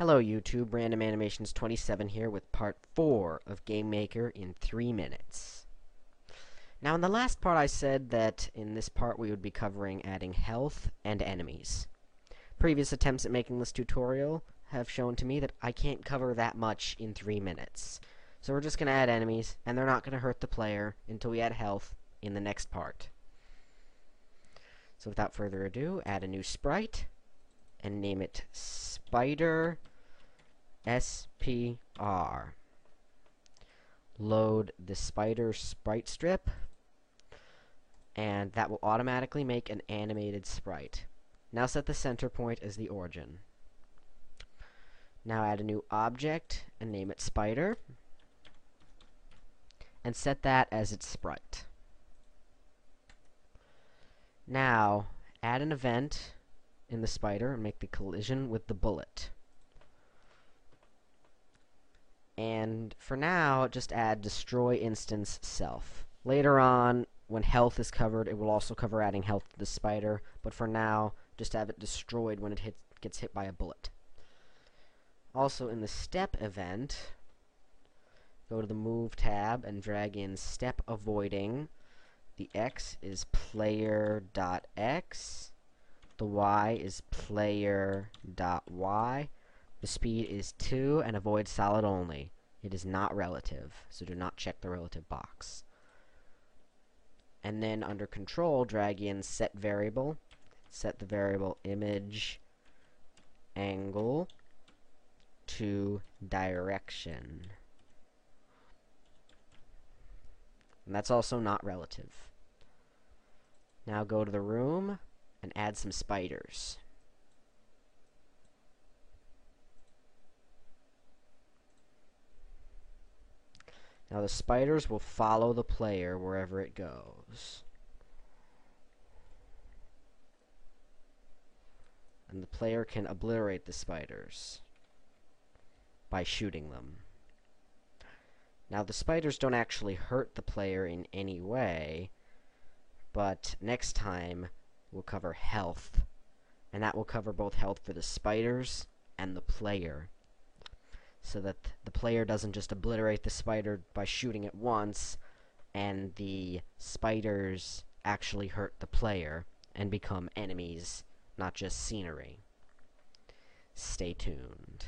Hello YouTube, Random Animations 27 here with part 4 of Game Maker in 3 minutes. Now in the last part I said that in this part we would be covering adding health and enemies. Previous attempts at making this tutorial have shown to me that I can't cover that much in 3 minutes. So we're just going to add enemies, and they're not going to hurt the player until we add health in the next part. So without further ado, add a new sprite, and name it Spider SPR. Load the spider sprite strip, and that will automatically make an animated sprite. Now set the center point as the origin. Now add a new object and name it spider and set that as its sprite. Now, add an event in the spider and make the collision with the bullet. And for now, just add destroy instance self. Later on, when health is covered, it will also cover adding health to the spider, but for now, just have it destroyed when it hits, gets hit by a bullet. Also, in the step event, go to the Move tab and drag in Step Avoiding. The X is player.x. The Y is player.y. The speed is 2 and avoid solid only. It is not relative, so do not check the relative box. And then under control, drag in set variable. Set the variable image angle to direction. And that's also not relative. Now go to the room and add some spiders. Now the spiders will follow the player wherever it goes. And the player can obliterate the spiders by shooting them. Now, the spiders don't actually hurt the player in any way, but next time we'll cover health, and that will cover both health for the spiders and the player, so that the player doesn't just obliterate the spider by shooting it once, and the spiders actually hurt the player and become enemies, not just scenery. Stay tuned.